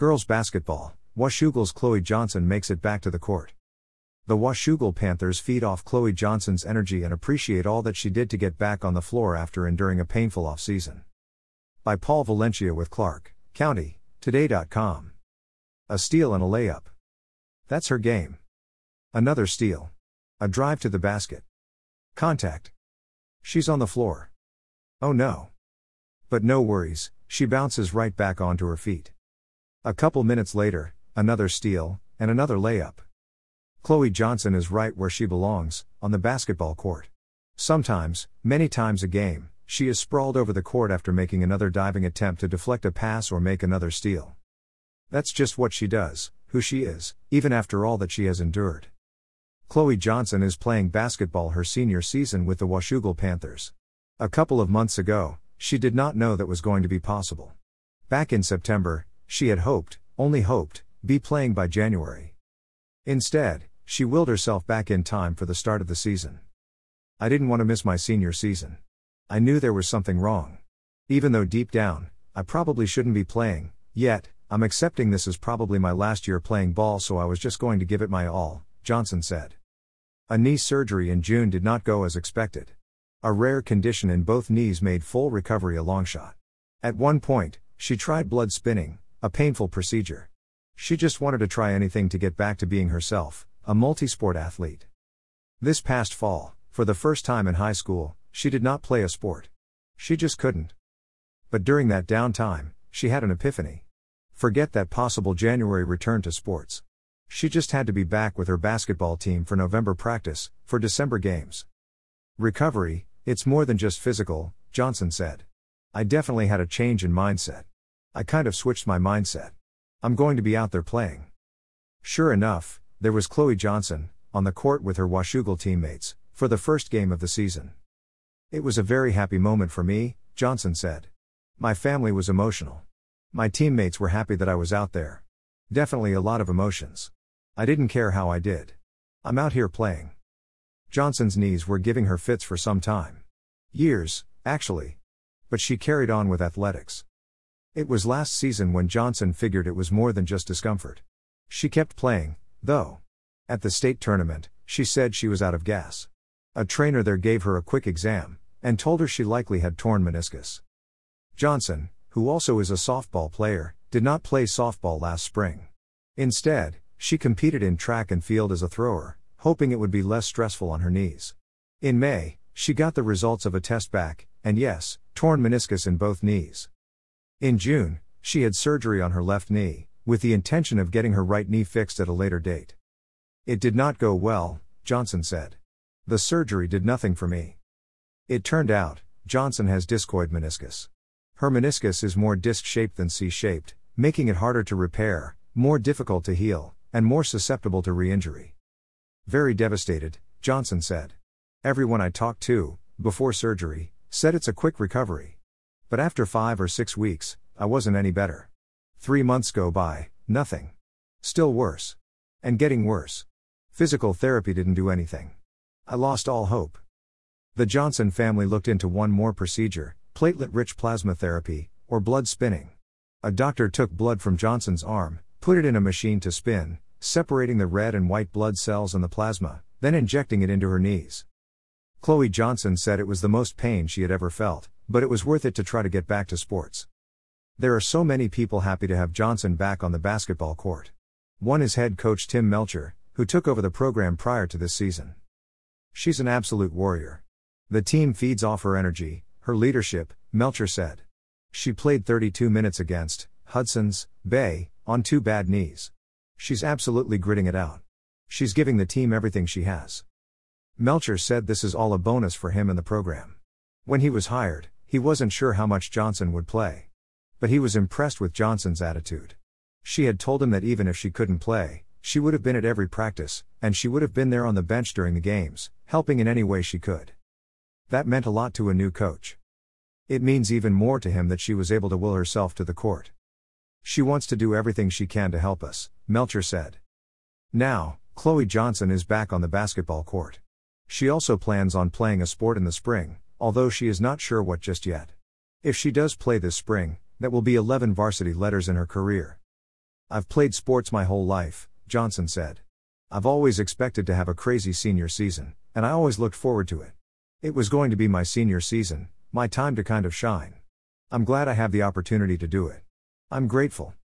Girls basketball, Washougal's Chloe Johnson makes it back to the court. The Washougal Panthers feed off Chloe Johnson's energy and appreciate all that she did to get back on the floor after enduring a painful offseason. By Paul Valencia with Clark County, Today.com. A steal and a layup. That's her game. Another steal. A drive to the basket. Contact. She's on the floor. Oh no. But no worries, she bounces right back onto her feet. A couple minutes later, another steal, and another layup. Chloe Johnson is right where she belongs, on the basketball court. Sometimes, many times a game, she is sprawled over the court after making another diving attempt to deflect a pass or make another steal. That's just what she does, who she is, even after all that she has endured. Chloe Johnson is playing basketball her senior season with the Washougal Panthers. A couple of months ago, she did not know that was going to be possible. Back in September, she had hoped, only hoped, be playing by January. Instead, she willed herself back in time for the start of the season. I didn't want to miss my senior season. I knew there was something wrong. Even though deep down, I probably shouldn't be playing, yet, I'm accepting this is probably my last year playing ball, so I was just going to give it my all, Johnson said. A knee surgery in June did not go as expected. A rare condition in both knees made full recovery a long shot. At one point, she tried blood spinning, a painful procedure. She just wanted to try anything to get back to being herself, a multi-sport athlete. This past fall, for the first time in high school, she did not play a sport. She just couldn't. But during that downtime, she had an epiphany. Forget that possible January return to sports. She just had to be back with her basketball team for November practice, for December games. Recovery, it's more than just physical, Johnson said. I definitely had a change in mindset. I kind of switched my mindset. I'm going to be out there playing. Sure enough, there was Chloe Johnson, on the court with her Washougal teammates, for the first game of the season. It was a very happy moment for me, Johnson said. My family was emotional. My teammates were happy that I was out there. Definitely a lot of emotions. I didn't care how I did. I'm out here playing. Johnson's knees were giving her fits for some time. Years, actually. But she carried on with athletics. It was last season when Johnson figured it was more than just discomfort. She kept playing, though. At the state tournament, she said she was out of gas. A trainer there gave her a quick exam, and told her she likely had torn meniscus. Johnson, who also is a softball player, did not play softball last spring. Instead, she competed in track and field as a thrower, hoping it would be less stressful on her knees. In May, she got the results of a test back, and yes, torn meniscus in both knees. In June, she had surgery on her left knee, with the intention of getting her right knee fixed at a later date. It did not go well, Johnson said. The surgery did nothing for me. It turned out, Johnson has discoid meniscus. Her meniscus is more disc shaped than C shaped, making it harder to repair, more difficult to heal, and more susceptible to re injury. Very devastated, Johnson said. Everyone I talked to, before surgery, said it's a quick recovery. But after five or six weeks, I wasn't any better. Three months go by, nothing. Still worse. And getting worse. Physical therapy didn't do anything. I lost all hope. The Johnson family looked into one more procedure platelet rich plasma therapy, or blood spinning. A doctor took blood from Johnson's arm, put it in a machine to spin, separating the red and white blood cells and the plasma, then injecting it into her knees. Chloe Johnson said it was the most pain she had ever felt, but it was worth it to try to get back to sports. There are so many people happy to have Johnson back on the basketball court. One is head coach Tim Melcher, who took over the program prior to this season. She's an absolute warrior. The team feeds off her energy, her leadership, Melcher said. She played 32 minutes against Hudson's Bay on two bad knees. She's absolutely gritting it out. She's giving the team everything she has. Melcher said this is all a bonus for him and the program. When he was hired, he wasn't sure how much Johnson would play. But he was impressed with Johnson's attitude. She had told him that even if she couldn't play, she would have been at every practice, and she would have been there on the bench during the games, helping in any way she could. That meant a lot to a new coach. It means even more to him that she was able to will herself to the court. She wants to do everything she can to help us, Melcher said. Now, Chloe Johnson is back on the basketball court. She also plans on playing a sport in the spring, although she is not sure what just yet. If she does play this spring, that will be 11 varsity letters in her career. I've played sports my whole life, Johnson said. I've always expected to have a crazy senior season, and I always looked forward to it. It was going to be my senior season, my time to kind of shine. I'm glad I have the opportunity to do it. I'm grateful.